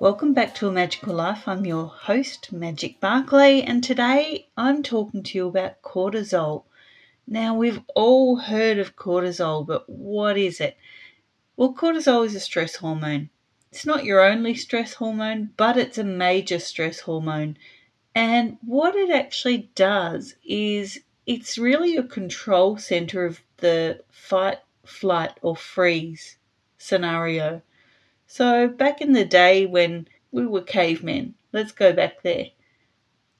Welcome back to A Magical Life. I'm your host, Magic Barclay, and today I'm talking to you about cortisol. Now, we've all heard of cortisol, but what is it? Well, cortisol is a stress hormone. It's not your only stress hormone, but it's a major stress hormone. And what it actually does is it's really a control center of the fight, flight, or freeze scenario. So, back in the day when we were cavemen, let's go back there,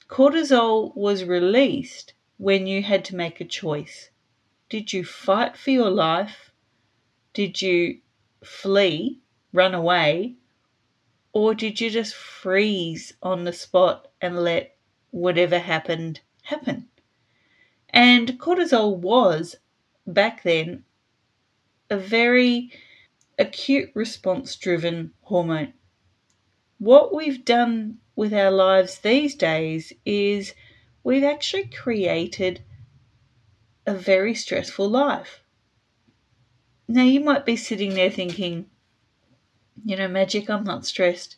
cortisol was released when you had to make a choice. Did you fight for your life? Did you flee, run away? Or did you just freeze on the spot and let whatever happened happen? And cortisol was, back then, a very acute response driven hormone. What we've done with our lives these days is we've actually created a very stressful life. Now, you might be sitting there thinking, you know, Magic, I'm not stressed.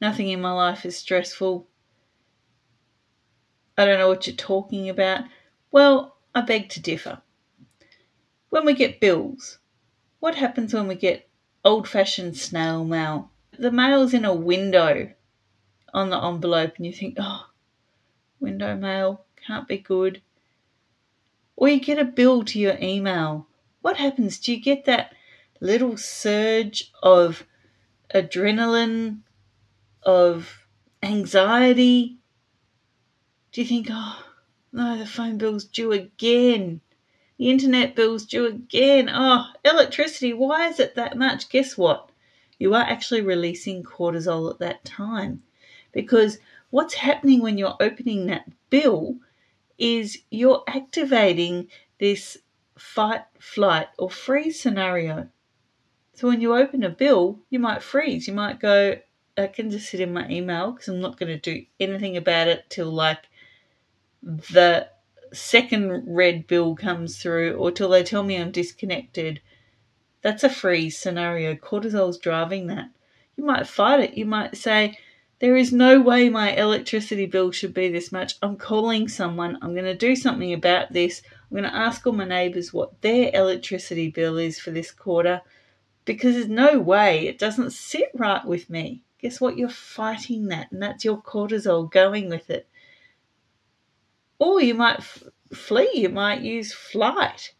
Nothing in my life is stressful. I don't know what you're talking about. Well, I beg to differ. When we get bills, what happens when we get old fashioned snail mail? The mail's in a window on the envelope, and you think, oh, window mail can't be good. Or you get a bill to your email. What happens? Do you get that little surge of adrenaline, of anxiety? Do you think, oh, no, the phone bill's due again? The internet bill's due again. Oh, electricity, why is it that much? Guess what? You are actually releasing cortisol at that time because what's happening when you're opening that bill is you're activating this fight, flight, or freeze scenario. So when you open a bill, you might freeze. You might go, I can just sit in my email because I'm not going to do anything about it till like the second red bill comes through or till they tell me I'm disconnected, that's a freeze scenario. Cortisol's driving that. You might fight it. You might say, There is no way my electricity bill should be this much. I'm calling someone. I'm going to do something about this. I'm going to ask all my neighbours what their electricity bill is for this quarter because there's no way it doesn't sit right with me. Guess what? You're fighting that, and that's your cortisol going with it. Or you might f- flee, you might use flight.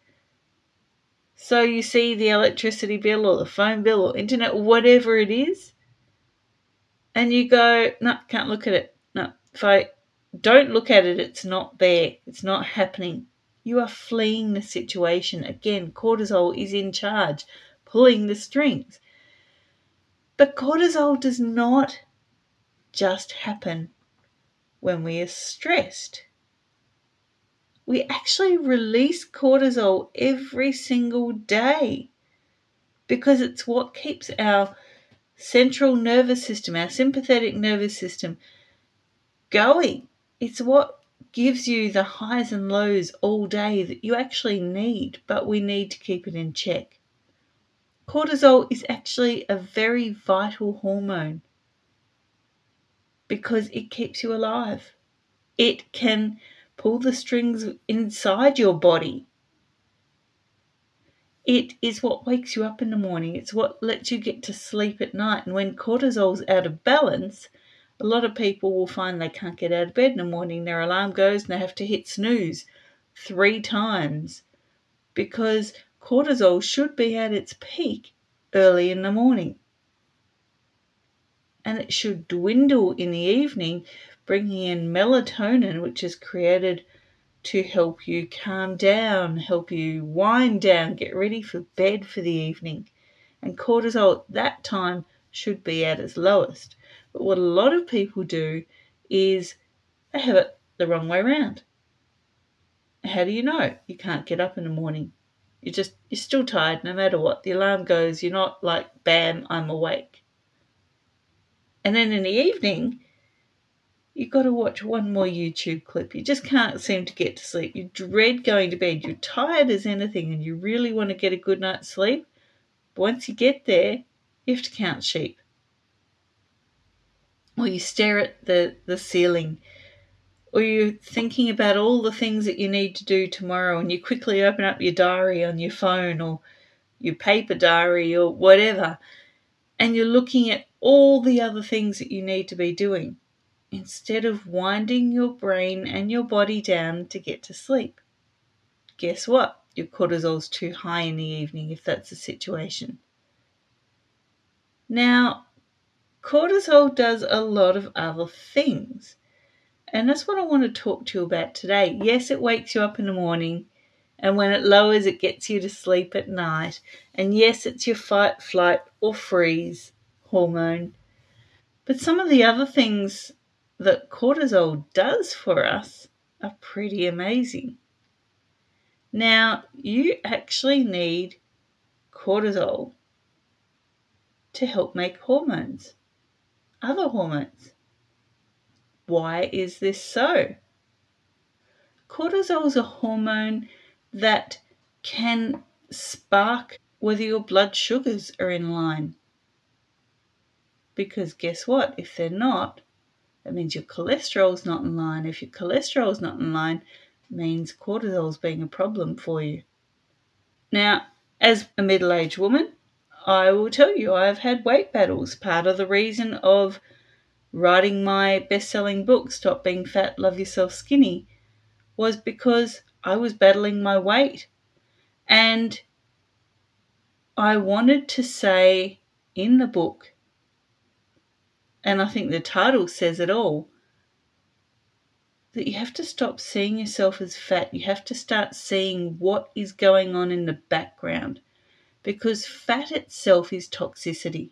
So you see the electricity bill or the phone bill or internet, whatever it is, and you go, no, can't look at it. No, if I don't look at it, it's not there. It's not happening. You are fleeing the situation. Again, cortisol is in charge, pulling the strings. But cortisol does not just happen when we are stressed we actually release cortisol every single day because it's what keeps our central nervous system, our sympathetic nervous system, going. It's what gives you the highs and lows all day that you actually need, but we need to keep it in check. Cortisol is actually a very vital hormone because it keeps you alive. It can pull the strings inside your body. It is what wakes you up in the morning. It's what lets you get to sleep at night. And when cortisol's out of balance, A lot of people will find they can't get out of bed in the morning, their alarm goes and they have to hit snooze three times because cortisol should be at its peak early in the morning. And it should dwindle in the evening, bringing in melatonin, which is created to help you calm down, help you wind down, get ready for bed for the evening. And cortisol at that time should be at its lowest. But what a lot of people do is they have it the wrong way around. How do you know you can't get up in the morning? You're just you're still tired no matter what. The alarm goes, you're not like bam, I'm awake. And then in the evening, you've got to watch one more YouTube clip. You just can't seem to get to sleep. You dread going to bed. You're tired as anything and you really want to get a good night's sleep. But once you get there, you have to count sheep. Or you stare at the, the ceiling. Or you're thinking about all the things that you need to do tomorrow and you quickly open up your diary on your phone or your paper diary or whatever. And you're looking at all the other things that you need to be doing instead of winding your brain and your body down to get to sleep. Guess what? Your cortisol's too high in the evening if that's the situation. Now, cortisol does a lot of other things. And that's what I want to talk to you about today. Yes, it wakes you up in the morning, and when it lowers, it gets you to sleep at night. And yes, it's your fight, flight, or freeze hormone. But some of the other things that cortisol does for us are pretty amazing. Now, you actually need cortisol to help make hormones, other hormones. Why is this so? Cortisol is a hormone that can spark whether your blood sugars are in line. Because guess what? If they're not, that means your cholesterol's not in line. If your cholesterol's not in line, means cortisol's being a problem for you. Now, as a middle aged woman, I will tell you I've had weight battles. Part of the reason of writing my best selling book, Stop Being Fat, Love Yourself Skinny, was because I was battling my weight. And I wanted to say in the book and I think the title says it all that you have to stop seeing yourself as fat. You have to start seeing what is going on in the background because fat itself is toxicity.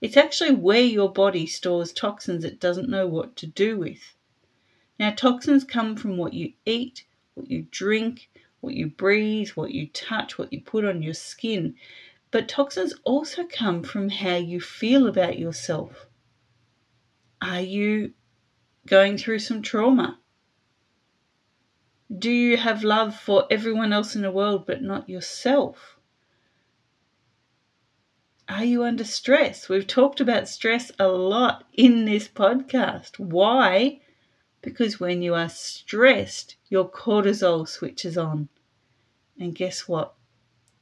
It's actually where your body stores toxins it doesn't know what to do with. Now, toxins come from what you eat, what you drink, what you breathe, what you touch, what you put on your skin. But toxins also come from how you feel about yourself. Are you going through some trauma? Do you have love for everyone else in the world but not yourself? Are you under stress? We've talked about stress a lot in this podcast. Why? Because when you are stressed, your cortisol switches on. And guess what?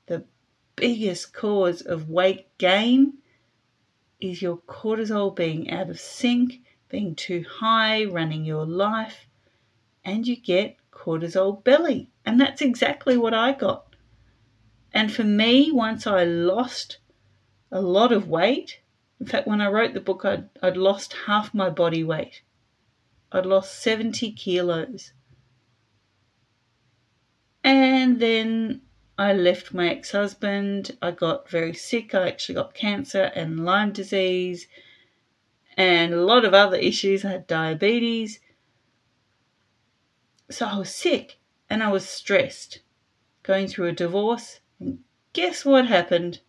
The biggest cause of weight gain is your cortisol being out of sync, being too high, running your life, and you get cortisol belly. And that's exactly what I got. And for me, once I lost a lot of weight, in fact, when I wrote the book, I'd, I'd lost half my body weight. I'd lost 70 kilos. And then I left my ex husband. I got very sick. I actually got cancer and Lyme disease and a lot of other issues. I had diabetes. So I was sick and I was stressed going through a divorce. And guess what happened?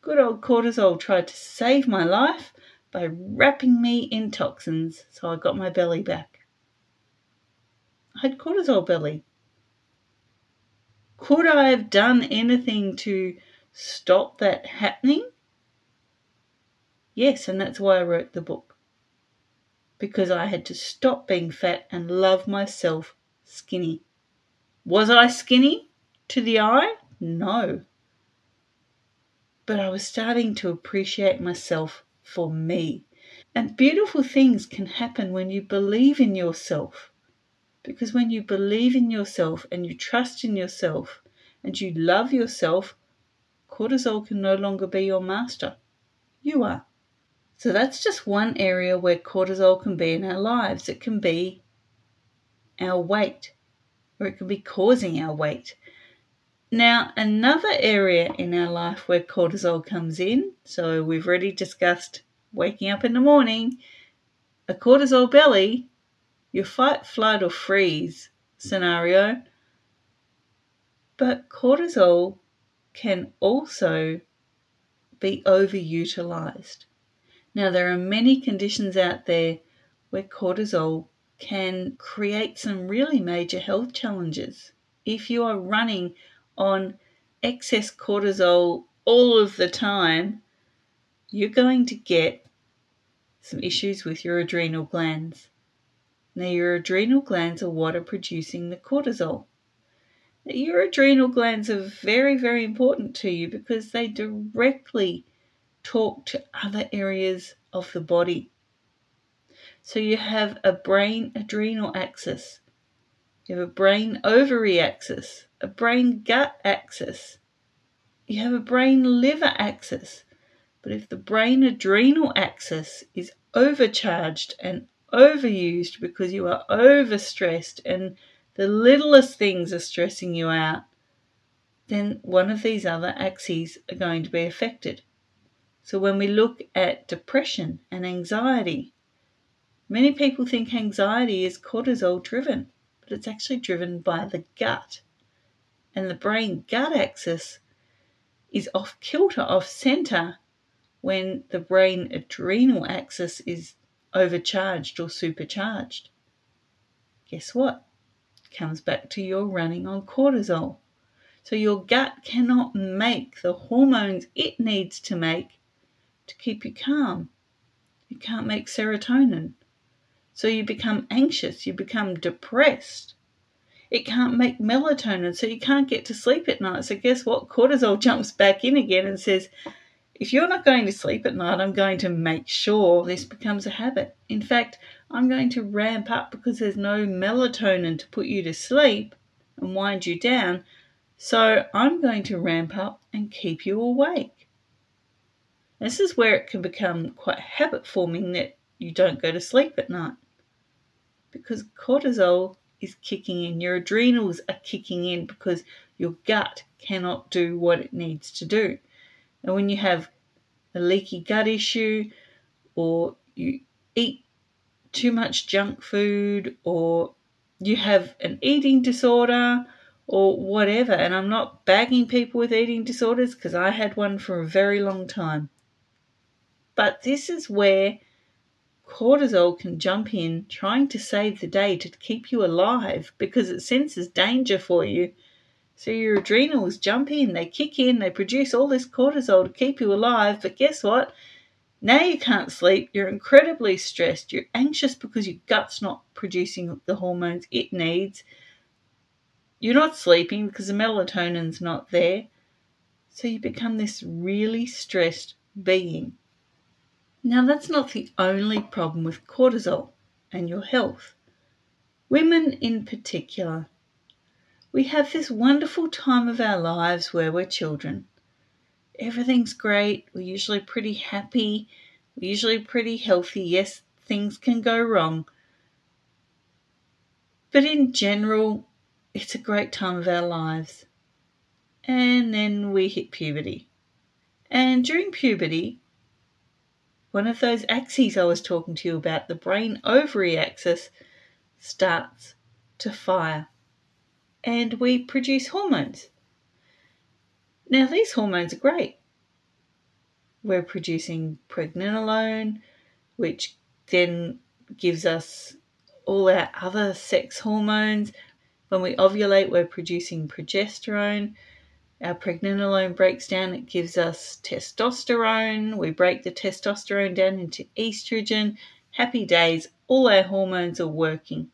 Good old cortisol tried to save my life by wrapping me in toxins, so I got my belly back. I had cortisol belly. Could I have done anything to stop that happening? Yes, and that's why I wrote the book. Because I had to stop being fat and love myself skinny. Was I skinny to the eye? No. But I was starting to appreciate myself for me. And beautiful things can happen when you believe in yourself. Because when you believe in yourself and you trust in yourself and you love yourself, cortisol can no longer be your master. You are. So that's just one area where cortisol can be in our lives. It can be our weight, or it can be causing our weight. Now, another area in our life where cortisol comes in, so we've already discussed waking up in the morning, a cortisol belly, your fight, flight, or freeze scenario. But cortisol can also be overutilized. Now, there are many conditions out there where cortisol can create some really major health challenges. If you are running on excess cortisol all of the time, you're going to get some issues with your adrenal glands. Now, your adrenal glands are what are producing the cortisol. Your adrenal glands are very, very important to you because they directly talk to other areas of the body. So, you have a brain adrenal axis, you have a brain ovary axis, a brain gut axis, you have a brain liver axis. But if the brain adrenal axis is overcharged and overused because you are overstressed and the littlest things are stressing you out, then one of these other axes are going to be affected. So when we look at depression and anxiety, many people think anxiety is cortisol driven, but it's actually driven by the gut. And the brain gut axis is off kilter, off center, when the brain adrenal axis is overcharged or supercharged. Guess what? It comes back to your running on cortisol. So your gut cannot make the hormones it needs to make to keep you calm. You can't make serotonin. So you become anxious, you become depressed. It can't make melatonin, so you can't get to sleep at night. So guess what? Cortisol jumps back in again and says, if you're not going to sleep at night, I'm going to make sure this becomes a habit. In fact, I'm going to ramp up because there's no melatonin to put you to sleep and wind you down. So I'm going to ramp up and keep you awake. This is where it can become quite habit forming that you don't go to sleep at night because cortisol is kicking in, your adrenals are kicking in because your gut cannot do what it needs to do. And when you have a leaky gut issue, or you eat too much junk food, or you have an eating disorder, or whatever, and I'm not bagging people with eating disorders because I had one for a very long time. But this is where cortisol can jump in trying to save the day to keep you alive because it senses danger for you so your adrenals jump in, they kick in, they produce all this cortisol to keep you alive. But guess what? Now you can't sleep, you're incredibly stressed, you're anxious because your gut's not producing the hormones it needs. You're not sleeping because the melatonin's not there. So you become this really stressed being. Now, that's not the only problem with cortisol and your health. Women in particular we have this wonderful time of our lives where we're children. Everything's great. We're usually pretty happy. We're usually pretty healthy. Yes, things can go wrong. But in general, it's a great time of our lives. And then we hit puberty. And during puberty, one of those axes I was talking to you about, the brain ovary axis, starts to fire and we produce hormones. Now, these hormones are great. We're producing pregnenolone, which then gives us all our other sex hormones. When we ovulate, we're producing progesterone. Our pregnenolone breaks down, it gives us testosterone. We break the testosterone down into estrogen. Happy days, all our hormones are working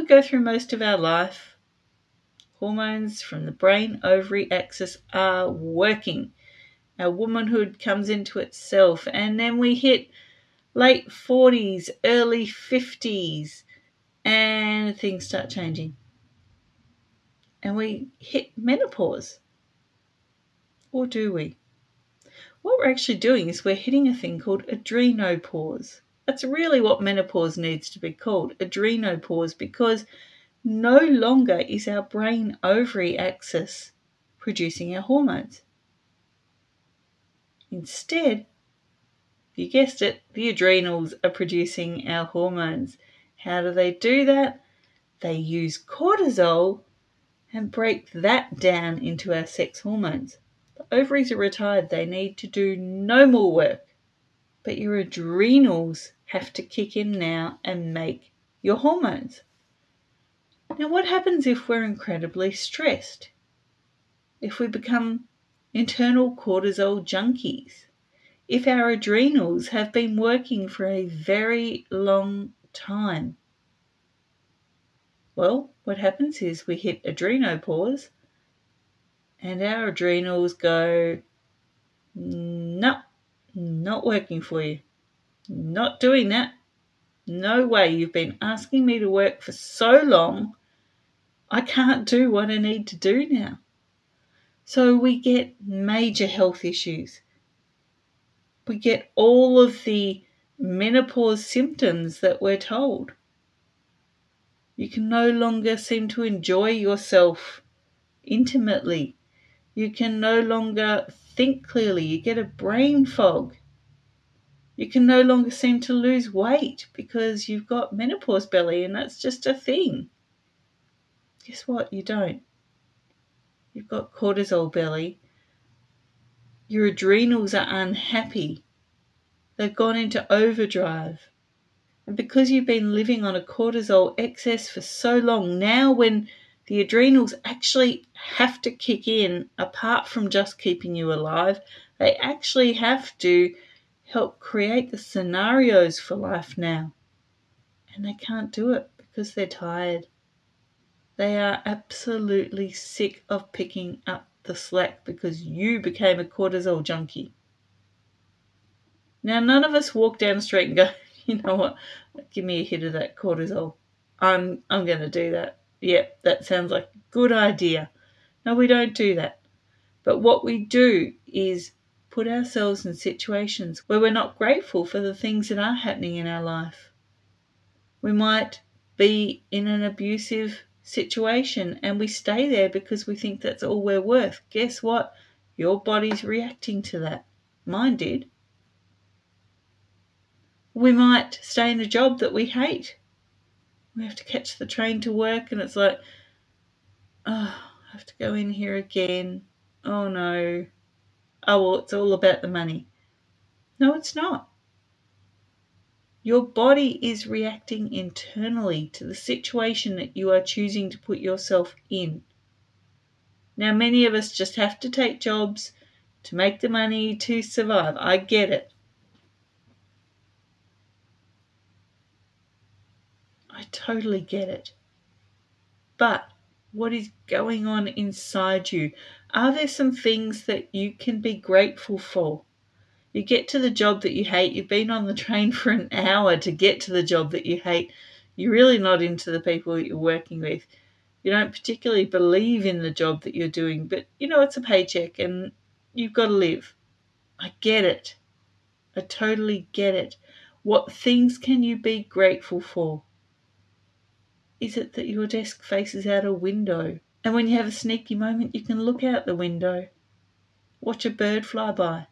we go through most of our life. Hormones from the brain ovary axis are working, Our womanhood comes into itself, and then we hit late 40s, early 50s, and things start changing. And we hit menopause. Or do we? What we're actually doing is we're hitting a thing called adrenopause. That's really what menopause needs to be called adrenopause because no longer is our brain ovary axis producing our hormones. Instead, you guessed it, the adrenals are producing our hormones. How do they do that? They use cortisol and break that down into our sex hormones. The ovaries are retired, they need to do no more work. But your adrenals have to kick in now and make your hormones. Now, what happens if we're incredibly stressed? If we become internal cortisol junkies? if our adrenals have been working for a very long time? Well, what happens is we hit adrenopause and our adrenals go, no, not working for you. Not doing that. No way. You've been asking me to work for so long. I can't do what I need to do now. So we get major health issues we get all of the menopause symptoms that we're told. You can no longer seem to enjoy yourself intimately. You can no longer think clearly. You get a brain fog. You can no longer seem to lose weight because you've got menopause belly and that's just a thing. Guess what? You don't. You've got cortisol belly your adrenals are unhappy. They've gone into overdrive. And because you've been living on a cortisol excess for so long, now when the adrenals actually have to kick in, apart from just keeping you alive, they actually have to help create the scenarios for life now. And they can't do it because they're tired. They are absolutely sick of picking up the slack because you became a cortisol junkie. Now, none of us walk down the street and go, you know what, give me a hit of that cortisol. I'm, I'm going to do that. Yep, that sounds like a good idea. No, we don't do that. But what we do is put ourselves in situations where we're not grateful for the things that are happening in our life. We might be in an abusive situation and we stay there because we think that's all we're worth. Guess what? Your body's reacting to that. Mine did. We might stay in a job that we hate. We have to catch the train to work and it's like, oh, I have to go in here again. Oh no. Oh, well, it's all about the money. No, it's not. Your body is reacting internally to the situation that you are choosing to put yourself in. Now, many of us just have to take jobs to make the money to survive. I get it. I totally get it. But what is going on inside you? Are there some things that you can be grateful for? You get to the job that you hate, you've been on the train for an hour to get to the job that you hate. You're really not into the people that you're working with. You don't particularly believe in the job that you're doing, but you know it's a paycheck and you've got to live. I get it. I totally get it. What things can you be grateful for? Is it that your desk faces out a window? And when you have a sneaky moment, you can look out the window, watch a bird fly by,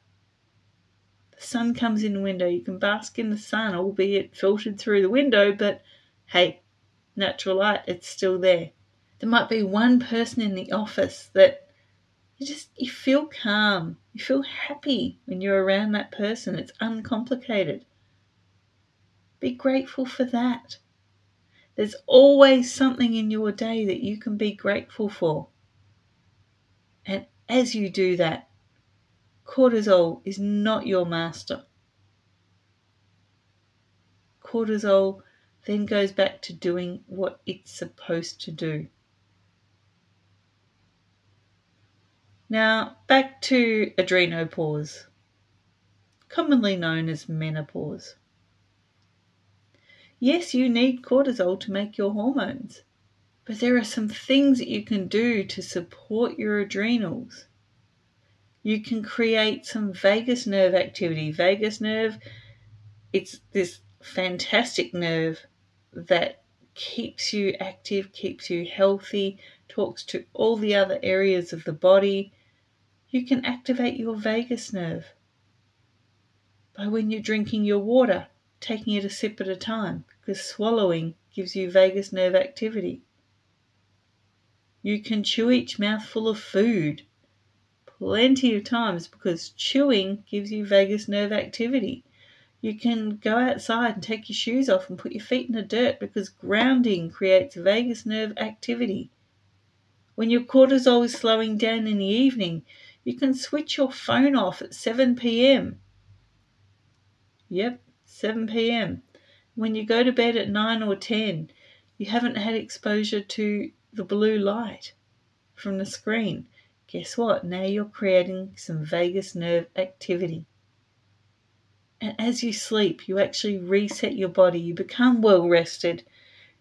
the sun comes in the window. You can bask in the sun, albeit filtered through the window, but hey, natural light, it's still there. There might be one person in the office that you just you feel calm, you feel happy when you're around that person. It's uncomplicated. Be grateful for that. There's always something in your day that you can be grateful for. And as you do that, Cortisol is not your master. Cortisol then goes back to doing what it's supposed to do. Now, back to adrenopause, commonly known as menopause. Yes, you need cortisol to make your hormones, but there are some things that you can do to support your adrenals. You can create some vagus nerve activity. Vagus nerve, it's this fantastic nerve that keeps you active, keeps you healthy, talks to all the other areas of the body. You can activate your vagus nerve by when you're drinking your water, taking it a sip at a time, because swallowing gives you vagus nerve activity. You can chew each mouthful of food plenty of times because chewing gives you vagus nerve activity. You can go outside and take your shoes off and put your feet in the dirt because grounding creates vagus nerve activity. When your cortisol is slowing down in the evening, you can switch your phone off at 7 p.m. Yep, 7 p.m. When you go to bed at 9 or 10, you haven't had exposure to the blue light from the screen. Guess what? Now you're creating some vagus nerve activity. And as you sleep, you actually reset your body. You become well rested.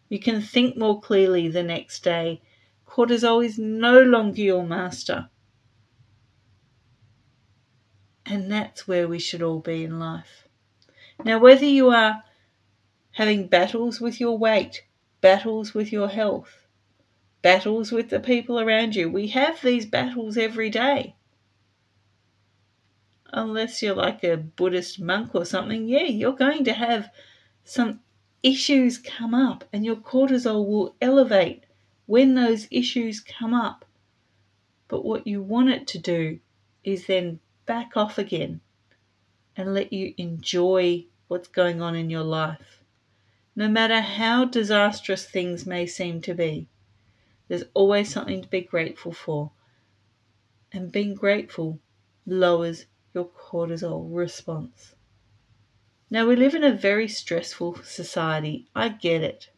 You can think more clearly the next day. Cortisol is no longer your master. And that's where we should all be in life. Now, whether you are having battles with your weight, battles with your health, battles with the people around you. We have these battles every day. Unless you're like a Buddhist monk or something, yeah, you're going to have some issues come up and your cortisol will elevate when those issues come up. But what you want it to do is then back off again and let you enjoy what's going on in your life. No matter how disastrous things may seem to be, there's always something to be grateful for. And being grateful lowers your cortisol response. Now, we live in a very stressful society. I get it.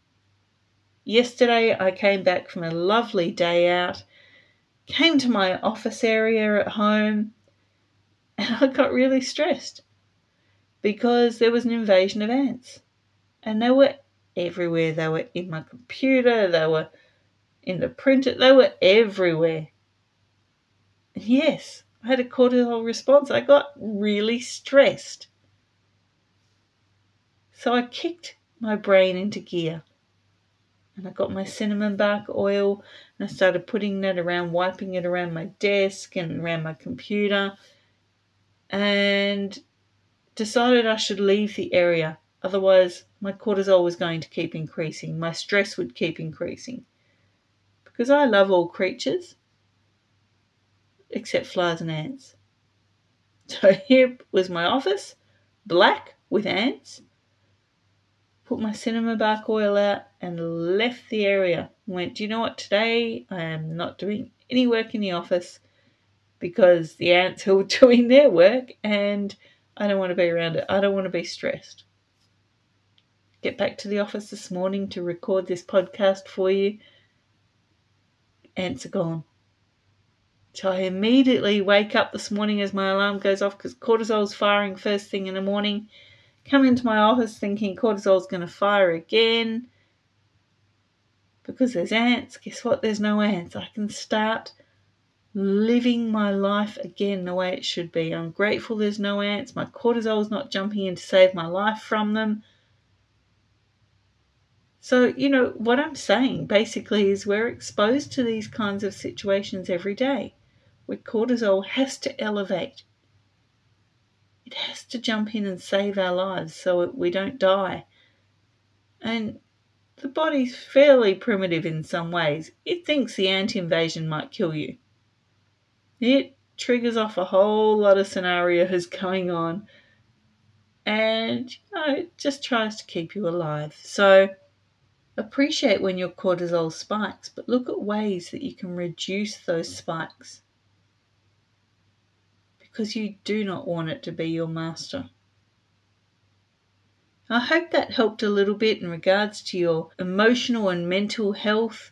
Yesterday, I came back from a lovely day out, came to my office area at home, and I got really stressed because there was an invasion of ants. And they were everywhere. They were in my computer, they were in the printer, they were everywhere. Yes, I had a cortisol response. I got really stressed. So I kicked my brain into gear. And I got my cinnamon bark oil and I started putting that around, wiping it around my desk and around my computer. And decided I should leave the area. Otherwise, my cortisol was going to keep increasing. My stress would keep increasing because I love all creatures except flies and ants. So here was my office, black with ants. Put my cinnamon bark oil out and left the area. Went, do you know what? Today I am not doing any work in the office because the ants are doing their work and I don't want to be around it. I don't want to be stressed. Get back to the office this morning to record this podcast for you ants are gone. So I immediately wake up this morning as my alarm goes off because cortisol's firing first thing in the morning. Come into my office thinking cortisol's going to fire again. Because there's ants, guess what? There's no ants. I can start living my life again the way it should be. I'm grateful there's no ants. My cortisol's not jumping in to save my life from them. So, you know, what I'm saying basically is we're exposed to these kinds of situations every day where cortisol has to elevate. It has to jump in and save our lives so we don't die. And the body's fairly primitive in some ways. It thinks the ant invasion might kill you. It triggers off a whole lot of scenarios going on and you know, it just tries to keep you alive. So, Appreciate when your cortisol spikes, but look at ways that you can reduce those spikes because you do not want it to be your master. I hope that helped a little bit in regards to your emotional and mental health,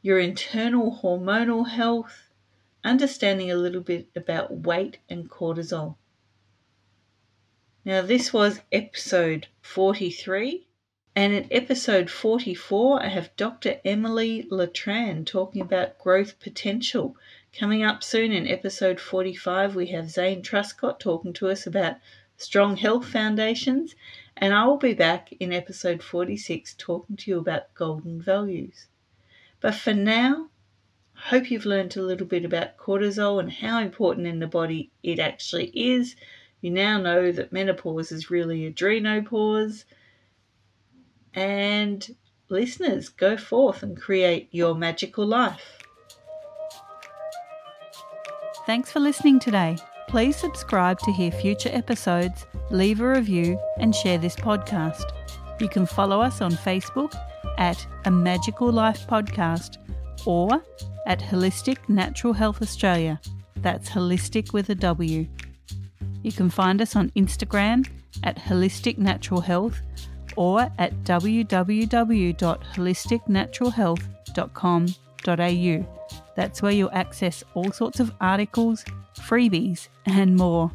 your internal hormonal health, understanding a little bit about weight and cortisol. Now, this was episode 43. And in episode 44, I have Dr. Emily Latran talking about growth potential. Coming up soon in episode 45, we have Zane Truscott talking to us about strong health foundations. And I will be back in episode 46 talking to you about golden values. But for now, I hope you've learned a little bit about cortisol and how important in the body it actually is you now know that menopause is really adrenopause. And listeners, go forth and create your magical life. Thanks for listening today. Please subscribe to hear future episodes, leave a review, and share this podcast. You can follow us on Facebook at A Magical Life Podcast or at Wholistic Natural Health Australia. That's holistic with a W. You can find us on Instagram at Wholistic Natural Health or at www.wholisticnaturalhealth.com.au. That's where you'll access all sorts of articles, freebies, and more.